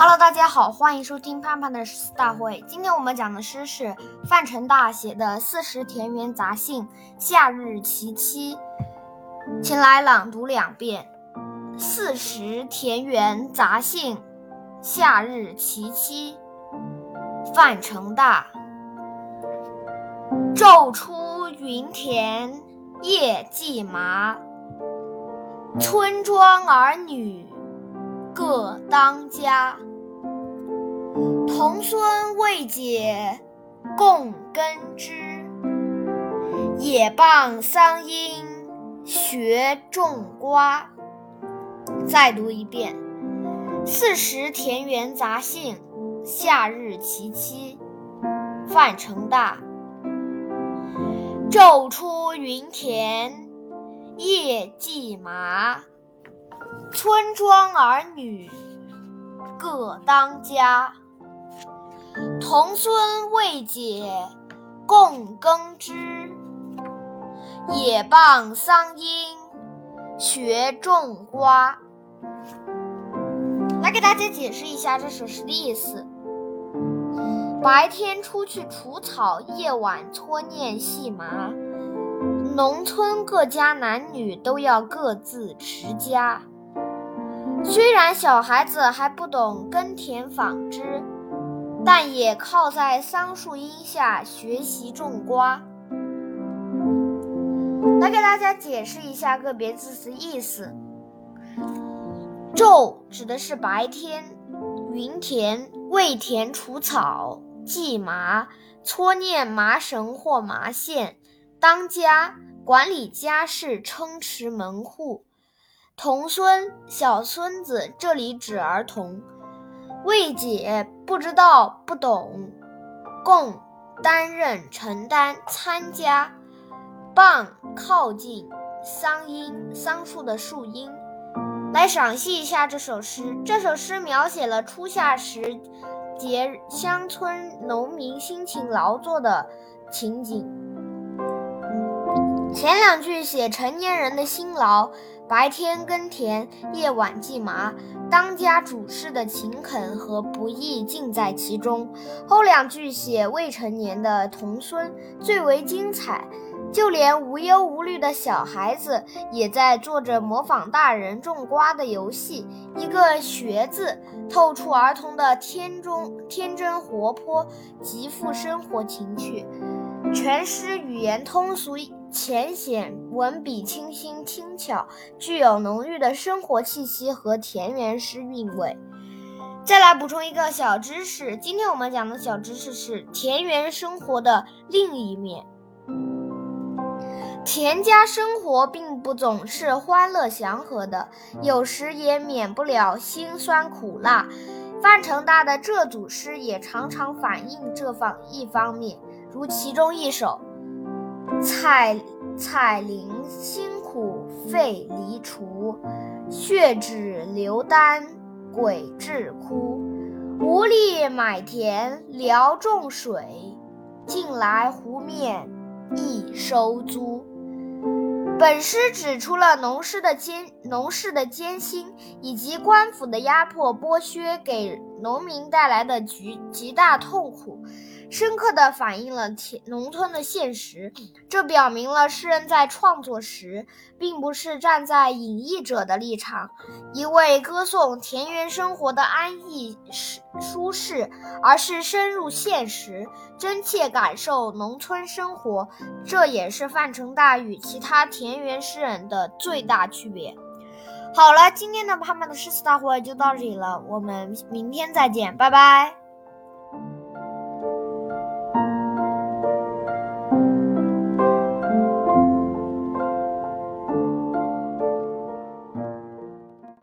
Hello，大家好，欢迎收听盼盼的诗大会。今天我们讲的诗是范成大写的《四时田园杂兴·夏日其七》，请来朗读两遍。《四时田园杂兴·夏日其七》，范成大。昼出耘田夜绩麻，村庄儿女各当家。童孙未解供耕织，也傍桑阴学种瓜。再读一遍《四时田园杂兴·夏日其七》，范成大。昼出耘田夜绩麻，村庄儿女各当家。童孙未解供耕织，也傍桑阴学种瓜。来给大家解释一下这首诗的意思：白天出去除草，夜晚搓念细麻。农村各家男女都要各自持家。虽然小孩子还不懂耕田纺织。但也靠在桑树荫下学习种瓜。来给大家解释一下个别字词意思。昼指的是白天，耘田为田除草，绩麻搓念麻绳或麻线，当家管理家事，撑持门户。童孙小孙子，这里指儿童。未解不知道不懂，共担任承担参加，傍靠近桑阴桑树的树荫。来赏析一下这首诗。这首诗描写了初夏时节乡村农民辛勤劳作的情景。前两句写成年人的辛劳。白天耕田，夜晚绩麻，当家主事的勤恳和不易尽在其中。后两句写未成年的童孙最为精彩，就连无忧无虑的小孩子也在做着模仿大人种瓜的游戏。一个“学”字，透出儿童的天中天真活泼，极富生活情趣。全诗语言通俗。浅显，文笔清新轻巧，具有浓郁的生活气息和田园诗韵味。再来补充一个小知识，今天我们讲的小知识是田园生活的另一面。田家生活并不总是欢乐祥和的，有时也免不了辛酸苦辣。范成大的这组诗也常常反映这方一方面，如其中一首。采采菱辛苦费藜锄，血脂流丹鬼志枯。无力买田聊种水，近来湖面一收租。本诗指出了农事的艰农事的艰辛，以及官府的压迫剥削给农民带来的极极大痛苦。深刻地反映了田农村的现实，这表明了诗人在创作时并不是站在隐逸者的立场，一味歌颂田园生活的安逸舒舒适，而是深入现实，真切感受农村生活。这也是范成大与其他田园诗人的最大区别。好了，今天的胖胖的诗词大会就到这里了，我们明天再见，拜拜。